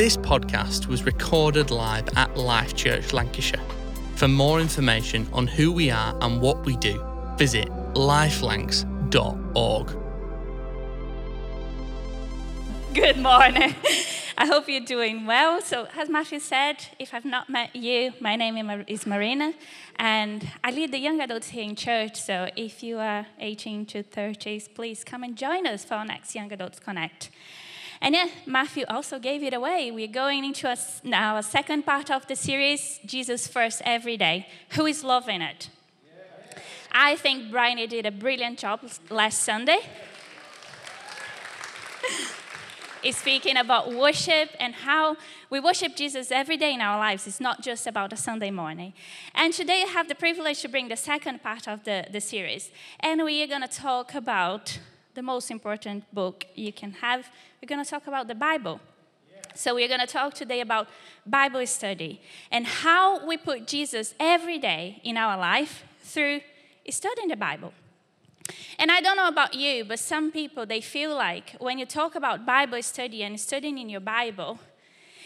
This podcast was recorded live at Life Church Lancashire. For more information on who we are and what we do, visit lifelancs.org. Good morning. I hope you're doing well. So, as Matthew said, if I've not met you, my name is Marina, and I lead the young adults here in church. So, if you are 18 to 30s, please come and join us for our next Young Adults Connect. And yeah, Matthew also gave it away. We're going into a, now a second part of the series, Jesus First Every Day. Who is loving it? I think Brian did a brilliant job last Sunday is speaking about worship and how we worship Jesus every day in our lives. It's not just about a Sunday morning. And today I have the privilege to bring the second part of the, the series. And we are going to talk about the most important book you can have. We're going to talk about the Bible. So, we're going to talk today about Bible study and how we put Jesus every day in our life through studying the Bible. And I don't know about you, but some people, they feel like when you talk about Bible study and studying in your Bible,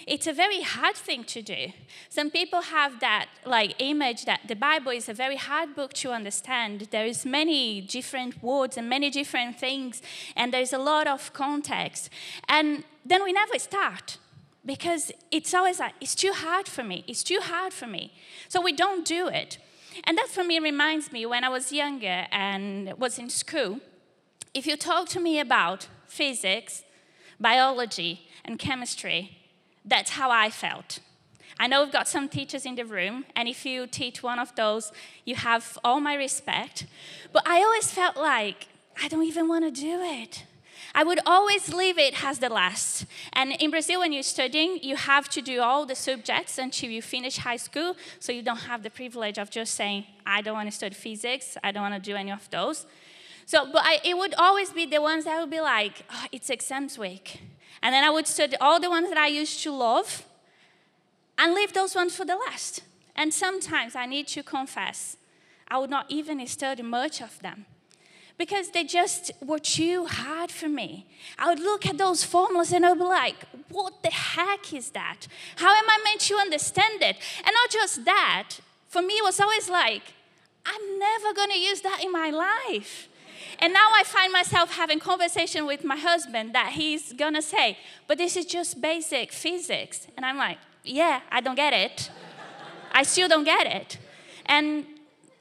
it's a very hard thing to do. Some people have that like image that the Bible is a very hard book to understand. There is many different words and many different things, and there's a lot of context. And then we never start because it's always like, it's too hard for me. It's too hard for me. So we don't do it. And that for me reminds me when I was younger and was in school, if you talk to me about physics, biology, and chemistry, that's how I felt. I know we've got some teachers in the room, and if you teach one of those, you have all my respect. But I always felt like I don't even want to do it. I would always leave it as the last. And in Brazil, when you're studying, you have to do all the subjects until you finish high school. So you don't have the privilege of just saying, I don't want to study physics, I don't want to do any of those. So, but I, it would always be the ones that would be like, oh, it's exams week. And then I would study all the ones that I used to love and leave those ones for the last. And sometimes I need to confess, I would not even study much of them because they just were too hard for me. I would look at those formulas and I'd be like, what the heck is that? How am I meant to understand it? And not just that, for me, it was always like, I'm never going to use that in my life. And now I find myself having conversation with my husband that he's to say, but this is just basic physics. And I'm like, yeah, I don't get it. I still don't get it. And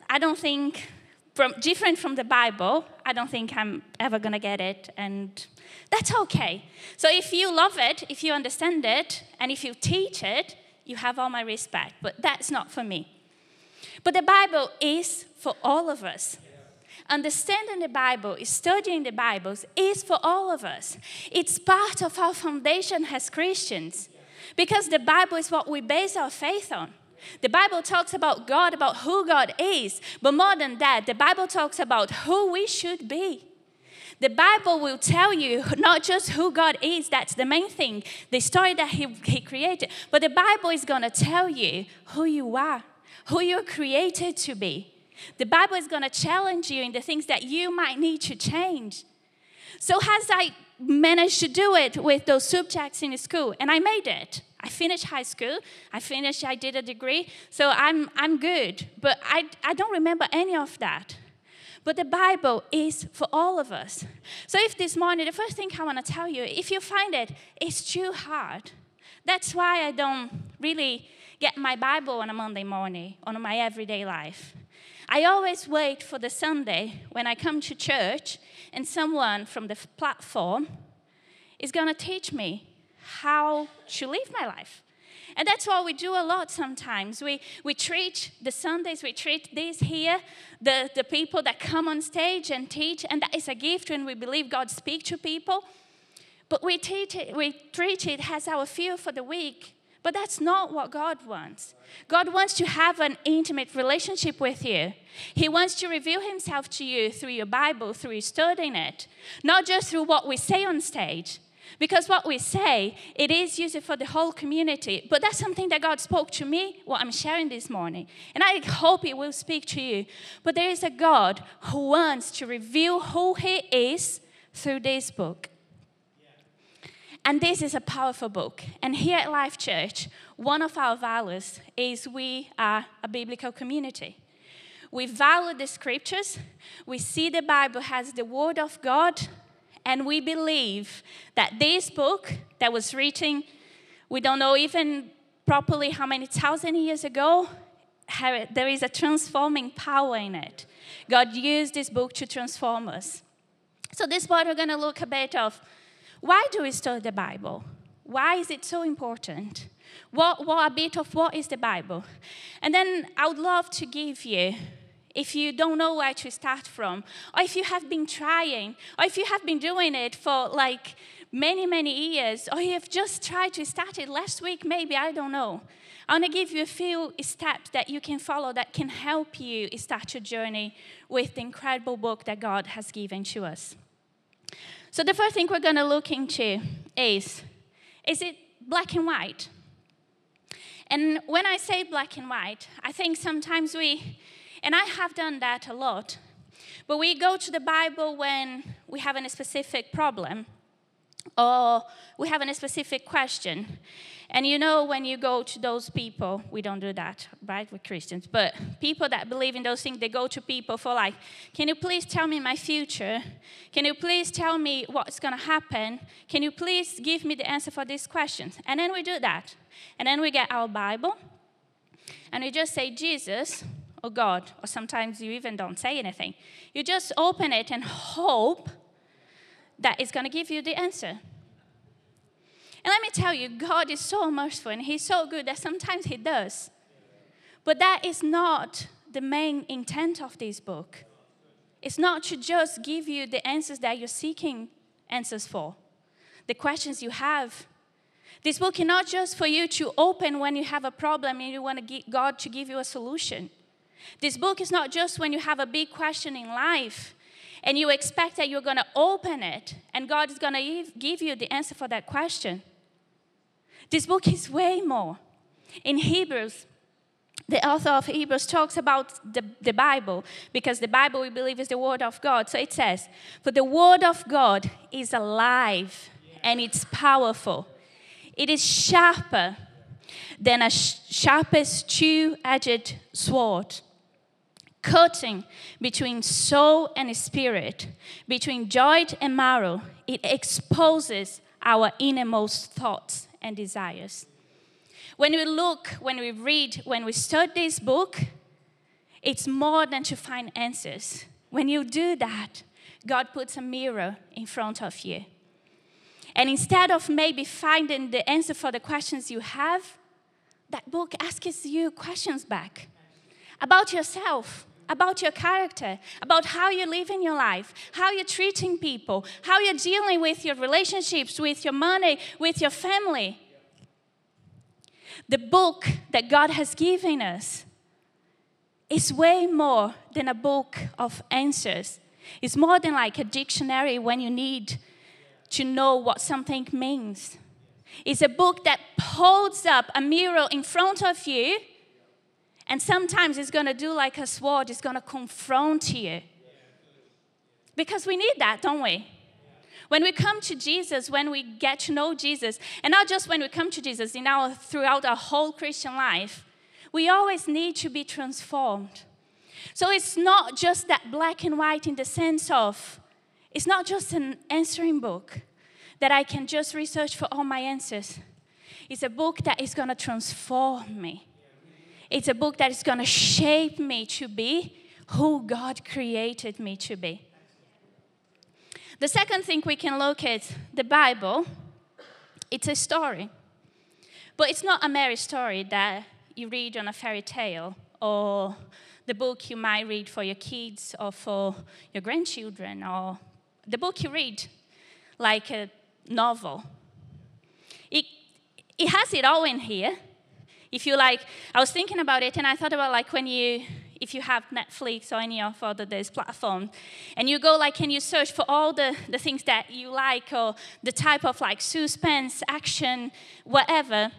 I don't think from different from the Bible, I don't think I'm ever to get it, and that's okay. So if you love it, if you understand it, and if you teach it, you have all my respect, but that's not for me. But the Bible is for all of us. Understanding the Bible, studying the Bibles is for all of us. It's part of our foundation as Christians because the Bible is what we base our faith on. The Bible talks about God, about who God is, but more than that, the Bible talks about who we should be. The Bible will tell you not just who God is, that's the main thing, the story that He, he created, but the Bible is going to tell you who you are, who you're created to be. The Bible is going to challenge you in the things that you might need to change. So, as I managed to do it with those subjects in school, and I made it. I finished high school. I finished, I did a degree. So I'm, I'm good. But I, I don't remember any of that. But the Bible is for all of us. So if this morning, the first thing I want to tell you, if you find it, it's too hard. That's why I don't really get my Bible on a Monday morning, on my everyday life. I always wait for the Sunday when I come to church and someone from the platform is going to teach me how to live my life. And that's what we do a lot sometimes. We, we treat the Sundays, we treat these here, the, the people that come on stage and teach, and that is a gift when we believe God speaks to people. But we, teach it, we treat it as our feel for the week. But that's not what God wants. God wants to have an intimate relationship with you. He wants to reveal Himself to you through your Bible, through studying it, not just through what we say on stage. Because what we say, it is used for the whole community. But that's something that God spoke to me, what I'm sharing this morning. And I hope it will speak to you. But there is a God who wants to reveal who He is through this book. And this is a powerful book. And here at Life Church, one of our values is we are a biblical community. We value the scriptures, we see the Bible has the Word of God, and we believe that this book that was written, we don't know even properly how many thousand years ago, there is a transforming power in it. God used this book to transform us. So, this part, we're going to look a bit of why do we study the Bible? Why is it so important? What, what a bit of what is the Bible? And then I would love to give you, if you don't know where to start from, or if you have been trying, or if you have been doing it for like many, many years, or you have just tried to start it last week, maybe, I don't know. I want to give you a few steps that you can follow that can help you start your journey with the incredible book that God has given to us. So the first thing we're going to look into is is it black and white? And when I say black and white, I think sometimes we, and I have done that a lot, but we go to the Bible when we have a specific problem or we have a specific question. And you know, when you go to those people, we don't do that, right, with Christians, but people that believe in those things, they go to people for like, can you please tell me my future? Can you please tell me what's going to happen? Can you please give me the answer for these questions? And then we do that. And then we get our Bible, and we just say, Jesus, or God, or sometimes you even don't say anything. You just open it and hope that it's going to give you the answer. And let me tell you, God is so merciful and He's so good that sometimes He does. But that is not the main intent of this book. It's not to just give you the answers that you're seeking answers for, the questions you have. This book is not just for you to open when you have a problem and you want to God to give you a solution. This book is not just when you have a big question in life and you expect that you're going to open it and God is going to give you the answer for that question. This book is way more. In Hebrews, the author of Hebrews talks about the, the Bible because the Bible we believe is the Word of God. So it says, For the Word of God is alive and it's powerful. It is sharper than a sharpest two edged sword, cutting between soul and spirit, between joint and marrow. It exposes our innermost thoughts and desires. When we look, when we read, when we study this book, it's more than to find answers. When you do that, God puts a mirror in front of you. And instead of maybe finding the answer for the questions you have, that book asks you questions back about yourself, about your character, about how you live in your life, how you're treating people, how you're dealing with your relationships, with your money, with your family. The book that God has given us is way more than a book of answers. It's more than like a dictionary when you need to know what something means. It's a book that holds up a mirror in front of you and sometimes it's going to do like a sword, it's going to confront you. Because we need that, don't we? When we come to Jesus, when we get to know Jesus, and not just when we come to Jesus, in our, throughout our whole Christian life, we always need to be transformed. So it's not just that black and white in the sense of, it's not just an answering book that I can just research for all my answers. It's a book that is going to transform me. It's a book that is going to shape me to be who God created me to be. The second thing we can look at the Bible, it's a story. But it's not a merry story that you read on a fairy tale or the book you might read for your kids or for your grandchildren or the book you read like a novel. It, it has it all in here if you like, I was thinking about it and I thought about like when you, if you have Netflix or any of other these platforms, and you go like, and you search for all the, the things that you like or the type of like suspense, action, whatever,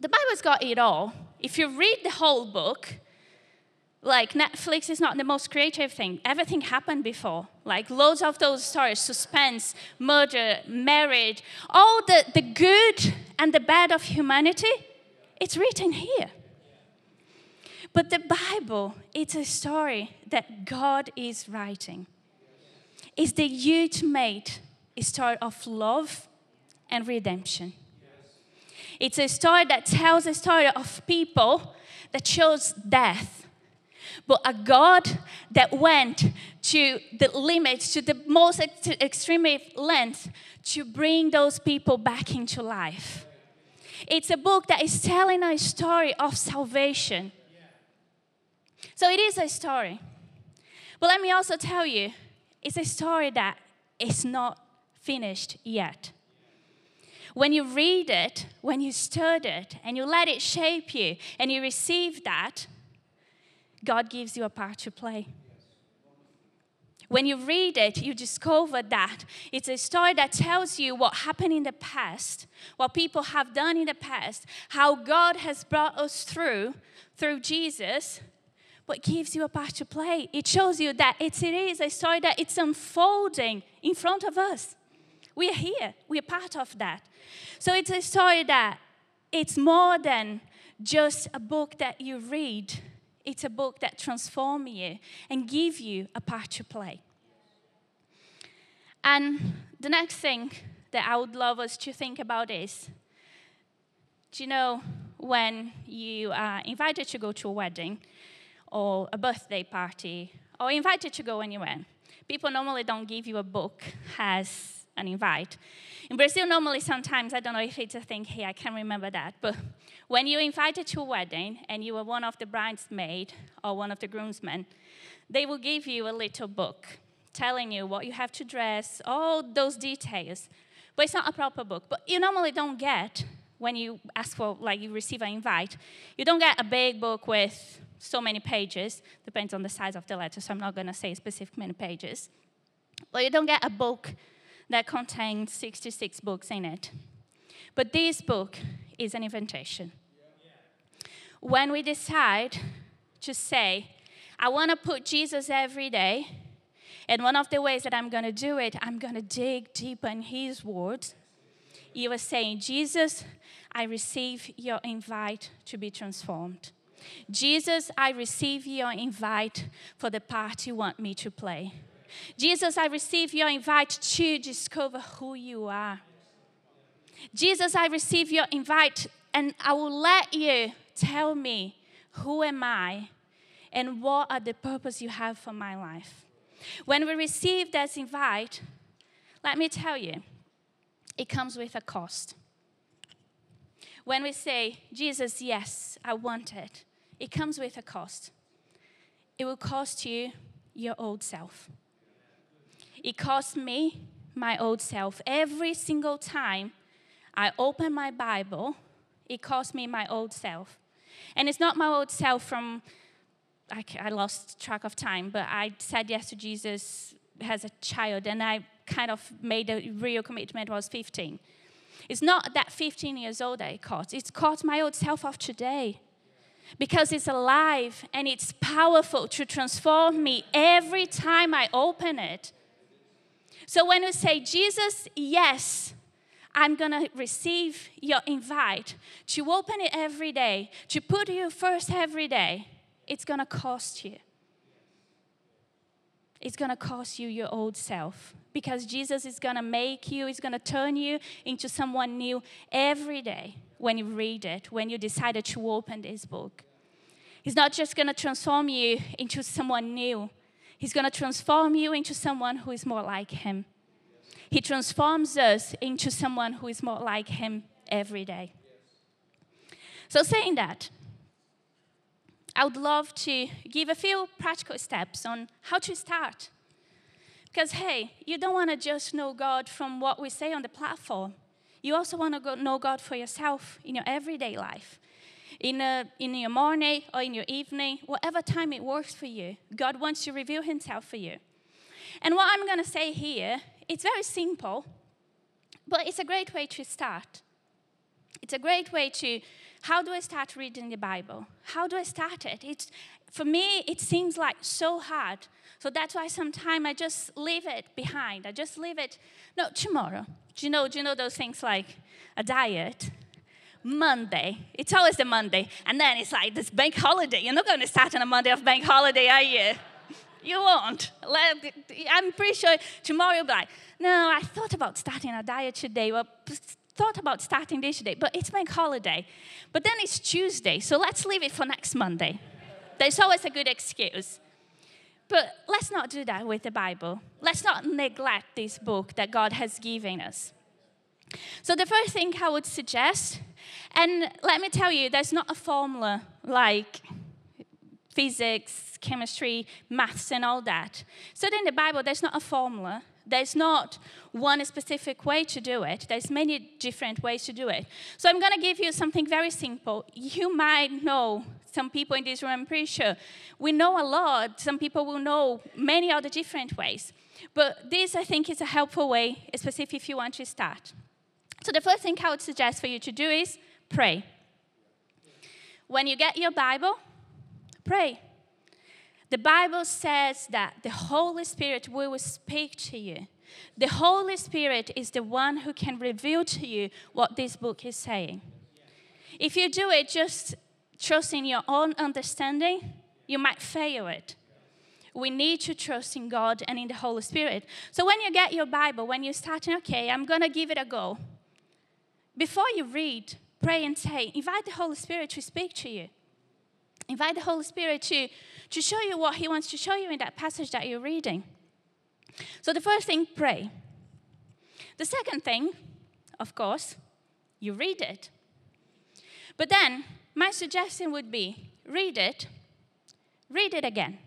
the Bible's got it all. If you read the whole book, like Netflix is not the most creative thing. Everything happened before. Like loads of those stories, suspense, murder, marriage, all the, the good and the bad of humanity, it's written here. But the Bible, it's a story that God is writing. It's the ultimate story of love and redemption. It's a story that tells a story of people that chose death, but a God that went to the limits, to the most ex- extreme length to bring those people back into life. It's a book that is telling a story of salvation. So it is a story. But let me also tell you, it's a story that is not finished yet. When you read it, when you study it, and you let it shape you, and you receive that, God gives you a part to play. When you read it, you discover that it's a story that tells you what happened in the past, what people have done in the past, how God has brought us through through Jesus, but gives you a part to play. It shows you that it's, it is a story that it's unfolding in front of us. We are here. We are part of that. So it's a story that it's more than just a book that you read. It's a book that transforms you and give you a part to play. And the next thing that I would love us to think about is, do you know when you are invited to go to a wedding or a birthday party or invited to go anywhere? People normally don't give you a book as an invite. In Brazil, normally, sometimes, I don't know if it's a thing here, I can't remember that, but when you're invited to a wedding and you are one of the bridesmaid or one of the groomsmen, they will give you a little book telling you what you have to dress, all those details. But it's not a proper book. But you normally don't get, when you ask for, like, you receive an invite, you don't get a big book with so many pages, depends on the size of the letter, so I'm not going to say specific many pages. But you don't get a book that contained 66 books in it. But this book is an invitation. When we decide to say, I want to put Jesus every day, and one of the ways that I'm going to do it, I'm going to dig deeper in His words. You are saying, Jesus, I receive your invite to be transformed. Jesus, I receive your invite for the part you want me to play. Jesus, I receive your invite to discover who you are. Jesus, I receive your invite and I will let you tell me who am I and what are the purpose you have for my life. When we receive that invite, let me tell you, it comes with a cost. When we say, Jesus, yes, I want it, it comes with a cost. It will cost you your old self. It cost me my old self. Every single time I open my Bible, it cost me my old self. And it's not my old self from, I, I lost track of time, but I said yes to Jesus as a child, and I kind of made a real commitment when I was 15. It's not that 15 years old that it cost, it's cost my old self of today. Because it's alive and it's powerful to transform me every time I open it. So when we say, Jesus, yes, I'm going to receive your invite to open it every day, to put you first every day, it's going to cost you. It's going to cost you your old self because Jesus is going to make you, He's going to turn you into someone new every day when you read it, when you decided to open this book. He's not just going to transform you into someone new, He's going to transform you into someone who is more like Him. He transforms us into someone who is more like Him every day. So, saying that, I would love to give a few practical steps on how to start. Because, hey, you don't want to just know God from what we say on the platform. You also want to know God for yourself in your everyday life in, a, in your morning or in your evening, whatever time it works for you. God wants to reveal Himself for you. And what I'm going to say here, it's very simple, but it's a great way to start. It's a great way to how do I start reading the Bible? How do I start it? It's, for me, it seems like so hard. So that's why sometimes I just leave it behind. I just leave it, no, tomorrow. Do you know, do you know those things like a diet? Monday. It's always the Monday. And then it's like this bank holiday. You're not going to start on a Monday of bank holiday, are you? You won't. I'm pretty sure tomorrow you'll be like, no, I thought about starting a diet today. Well, thought about starting this today, but it's bank holiday. But then it's Tuesday, so let's leave it for next Monday. There's always a good excuse. But let's not do that with the Bible. Let's not neglect this book that God has given us. So, the first thing I would suggest, and let me tell you, there's not a formula like physics, chemistry, maths, and all that. So, in the Bible, there's not a formula. There's not one specific way to do it. There's many different ways to do it. So I'm going to give you something very simple. You might know some people in this room, I'm pretty sure. We know a lot. Some people will know many other different ways. But this, I think, is a helpful way, especially if you want to start. So the first thing I would suggest for you to do is pray. When you get your Bible, pray. The Bible says that the Holy Spirit will speak to you. The Holy Spirit is the one who can reveal to you what this book is saying. If you do it just trusting your own understanding, you might fail it. We need to trust in God and in the Holy Spirit. So when you get your Bible, when you're starting, okay, I'm going to give it a go. Before you read, pray and say, invite the Holy Spirit to speak to you. Invite the Holy Spirit to, to show you what He wants to show you in that passage that you're reading. So, the first thing, pray. The second thing, of course, you read it. But then, my suggestion would be read it, read it again,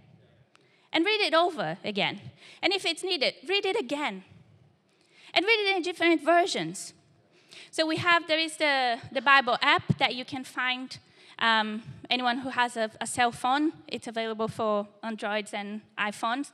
and read it over again. And if it's needed, read it again. And read it in different versions. So we have, there is the, the Bible app that you can find um, anyone who has a, a, cell phone, it's available for Androids and iPhones.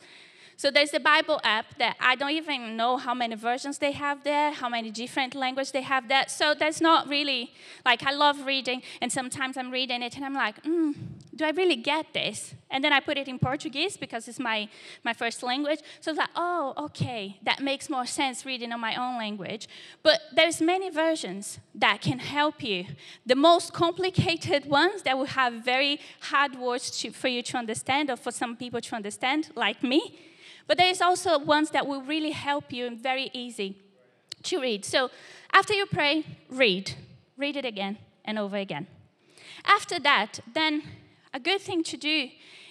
So there's the Bible app that I don't even know how many versions they have there, how many different languages they have there. So there's not really, like, I love reading, and sometimes I'm reading it and I'm like, hmm, do I really get this? And then I put it in Portuguese because it's my, my first language. So it's like, oh, okay, that makes more sense reading on my own language. But there's many versions that can help you. The most complicated ones that will have very hard words to, for you to understand or for some people to understand, like me. But there's also ones that will really help you and very easy to read. So after you pray, read. Read it again and over again. After that, then a good thing to do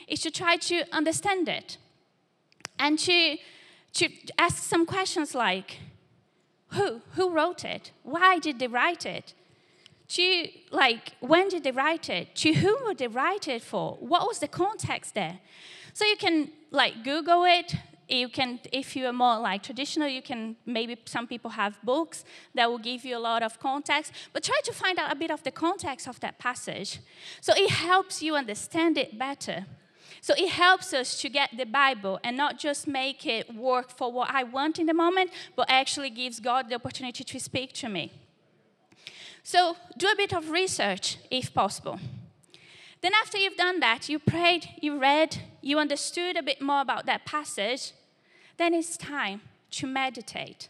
is to try to understand it and to, to ask some questions like who? Who wrote it? Why did they write it? To, like, when did they write it? To whom would they write it for? What was the context there? So you can, like, Google it, you can if you are more like traditional you can maybe some people have books that will give you a lot of context but try to find out a bit of the context of that passage. So it helps you understand it better. So it helps us to get the bible and not just make it work for what i want in the moment but actually gives god the opportunity to speak to me. So do a bit of research if possible. Then, after you've done that, you prayed, you read, you understood a bit more about that passage, then it's time to meditate.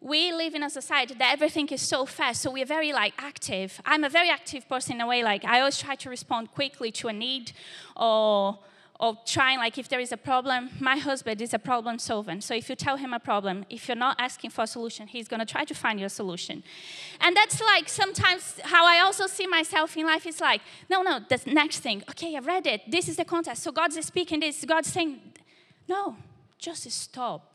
We live in a society that everything is so fast, so we're very like active. I'm a very active person in a way, like I always try to respond quickly to a need or or trying like if there is a problem my husband is a problem solver so if you tell him a problem if you're not asking for a solution he's going to try to find you a solution and that's like sometimes how i also see myself in life is like no no the next thing okay i read it this is the context so god's speaking this god's saying no just stop.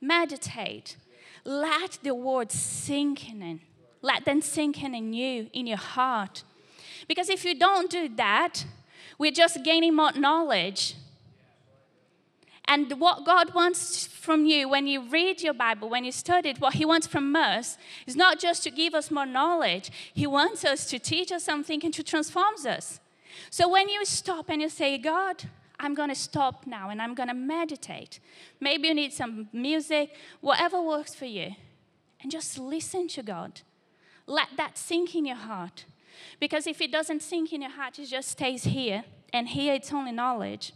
Meditate. Let the words sink in. Let them sink in in you, in your heart. Because if you don't do that, we're just gaining more knowledge. And what God wants from you when you read your Bible, when you study it, what He wants from us is not just to give us more knowledge, He wants us to teach us something and to transform us. So when you stop and you say, God, I'm going to stop now and I'm going to meditate. Maybe you need some music, whatever works for you. And just listen to God. let that sink in your heart. Because if it doesn't sink in your heart, it just stays here, and here it's only knowledge.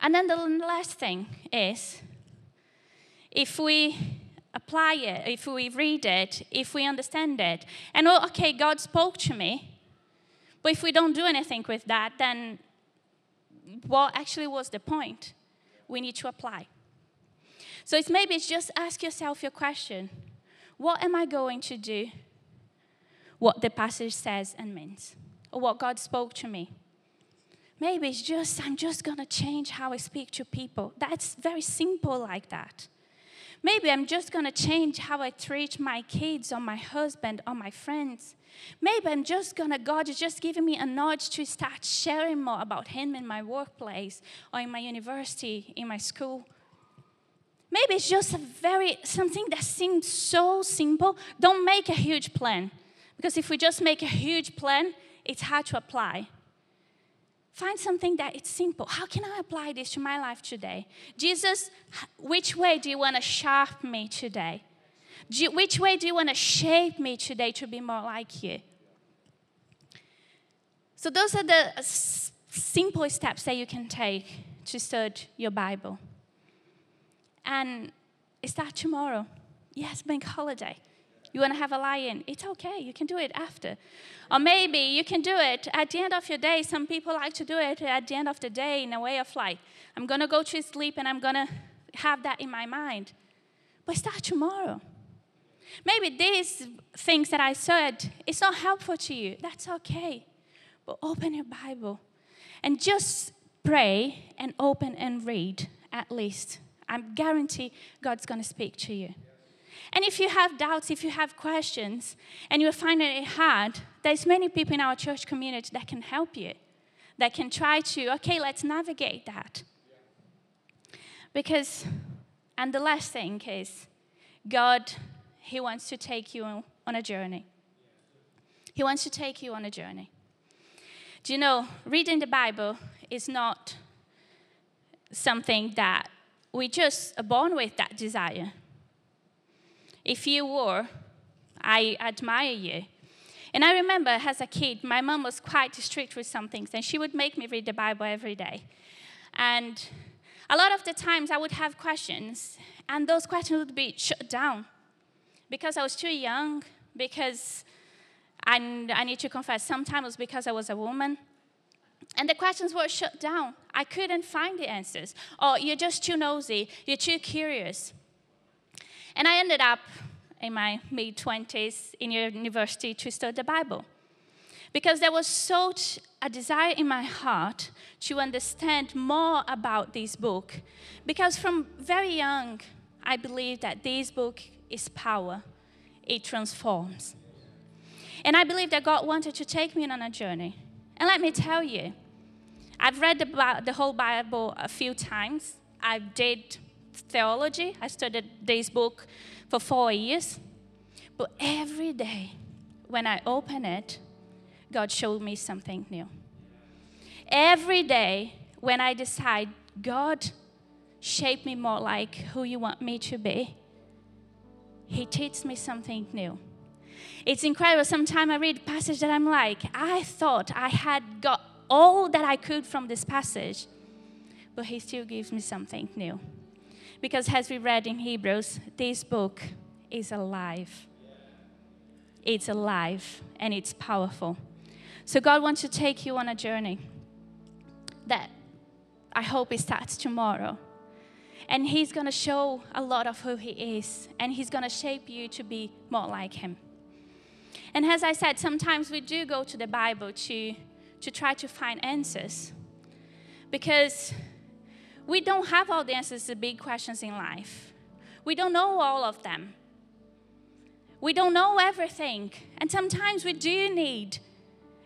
And then the last thing is if we apply it, if we read it, if we understand it, and oh, okay, God spoke to me, but if we don't do anything with that, then what actually was the point? We need to apply. So it's maybe it's just ask yourself your question What am I going to do? What the passage says and means, or what God spoke to me. Maybe it's just, I'm just to change how I speak to people. That's very simple, like that. Maybe I'm just going to change how I treat my kids or my husband or my friends. Maybe I'm just going to, God is just giving me a nudge to start sharing more about Him in my workplace or in my university, in my school. Maybe it's just a very, something that seems so simple. Don't make a huge plan. Because if we just make a huge plan, it's hard to apply. Find something that it's simple. How can I apply this to my life today? Jesus, which way do you want to shape me today? You, which way do you want to shape me today to be more like you? So, those are the simple steps that you can take to study your Bible. And start tomorrow. Yes, bank holiday. You want to have a lie-in? It's okay. You can do it after. Or maybe you can do it at the end of your day. Some people like to do it at the end of the day in a way of like, I'm going to go to sleep and I'm going to have that in my mind. But start tomorrow. Maybe these things that I said, it's not helpful to you. That's okay. But open your Bible and just pray and open and read at least. I guarantee God's going to speak to you. And if you have doubts, if you have questions, and you're finding it hard, there's many people in our church community that can help you, that can try to, okay, let's navigate that. Because, and the last thing is, God, He wants to take you on a journey. He wants to take you on a journey. Do you know, reading the Bible is not something that we just are born with that desire. If you were, I admire you. And I remember as a kid, my mom was quite strict with some things, and she would make me read the Bible every day. And a lot of the times I would have questions, and those questions would be shut down because I was too young, because I, I need to confess, sometimes it was because I was a woman. And the questions were shut down. I couldn't find the answers. Or oh, you're just too nosy, you're too curious. And I ended up in my mid 20s in university to study the Bible. Because there was such a desire in my heart to understand more about this book. Because from very young, I believe that this book is power, it transforms. And I believe that God wanted to take me on a journey. And let me tell you, I've read the, the whole Bible a few times. I did theology. I studied this book for four years. But every day when I open it, God showed me something new. Every day when I decide, God, shape me more like who you want me to be, He teaches me something new. It's incredible. Sometimes I read a passage that I'm like, I thought I had got all that I could from this passage, but He still gives me something new. Because as we read in Hebrews, this book is alive. It's alive and it's powerful. So God wants to take you on a journey that I hope it starts tomorrow. And He's going to show a lot of who He is, and He's going to shape you to be more like Him. And as I said, sometimes we do go to the Bible to, to try to find answers because we don't have all the answers to big questions in life. We don't know all of them. We don't know everything. And sometimes we do need,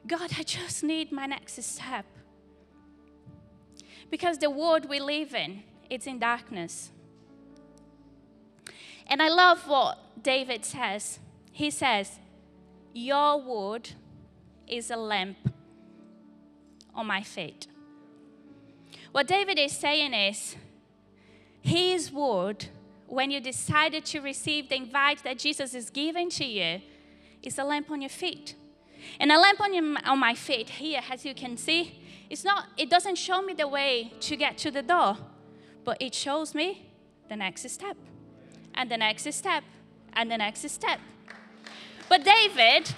God, I just need my next step. Because the world we live in, it's in darkness. And I love what David says. He says, Your word is a lamp on my feet. What David is saying is, his word when you decided to receive the invite that Jesus is giving to you, is a lamp on your feet. And a lamp on, your, on my feet here, as you can see, it's not, it doesn't show me the way to get to the door, but it shows me the next step, and the next step, and the next step. But David,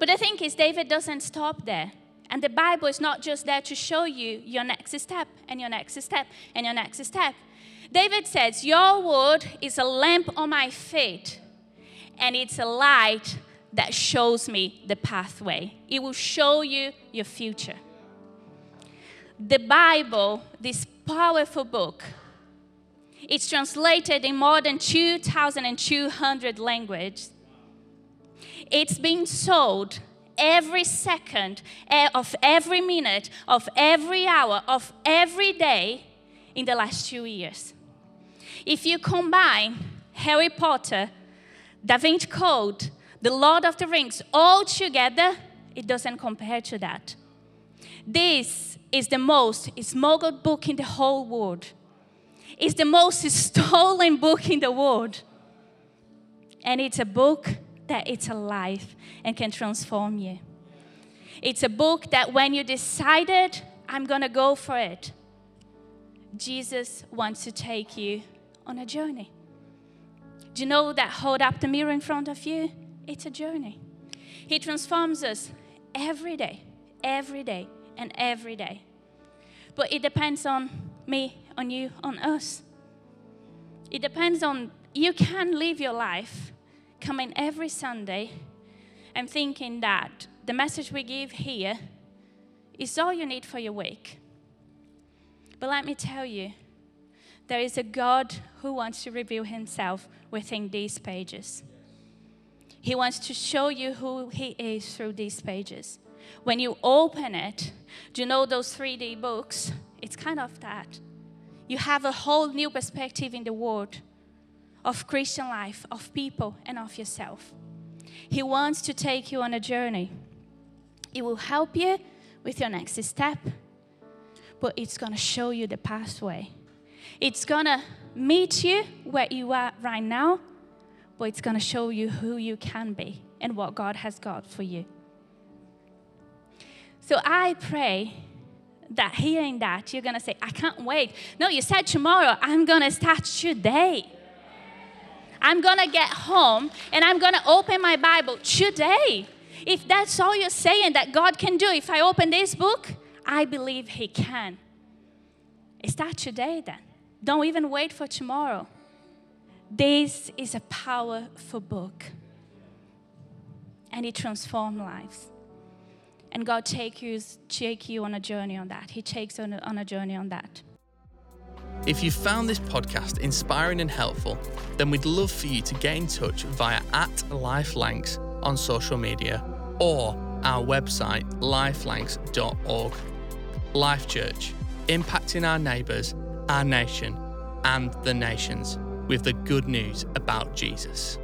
but the thing is, David doesn't stop there. And the Bible is not just there to show you your next step and your next step and your next step. David says, Your word is a lamp on my feet, and it's a light that shows me the pathway. It will show you your future. The Bible, this powerful book, it's translated in more than 2,200 languages. It's been sold every second eh, of every minute, of every hour, of every day in the last two years. If you combine Harry Potter, Da Vinci Code, The Lord of the Rings, all together, it doesn't compare to that. This is the most smuggled book in the whole world. It's the most stolen book in the world. And it's a book that it's alive and can transform you. It's a book that when you decided, I'm going to go for it, Jesus wants to take you on a journey. Do you know that hold up the mirror in front of you? It's a journey. He transforms us every day, every day, and every day. But it depends on me, on you, on us. It depends on you can live your life coming every Sunday and thinking that the message we give here is all you need for your week. But let me tell you, there is a God who wants to reveal himself within these pages. He wants to show you who he is through these pages. When you open it, do you know those 3D books? It's kind of that. You have a whole new perspective in the world of Christian life, of people, and of yourself. He wants to take you on a journey. It will help you with your next step, but it's going to show you the pathway. It's going to meet you where you are right now, but it's going to show you who you can be and what God has got for you. So I pray that hearing that, you're going to say, I can't wait. No, you said tomorrow, I'm going to start today. I'm going to get home and I'm going to open my Bible today. If that's all you're saying that God can do, if I open this book, I believe He can. Start today then. Don't even wait for tomorrow. This is a powerful book. And it transforms lives. And God take you, take you on a journey on that. He takes on a, on a journey on that. If you found this podcast inspiring and helpful, then we'd love for you to get in touch via at lifelancs on social media or our website lifelancs.org. Life Church, impacting our neighbours, our nation, and the nations with the good news about Jesus.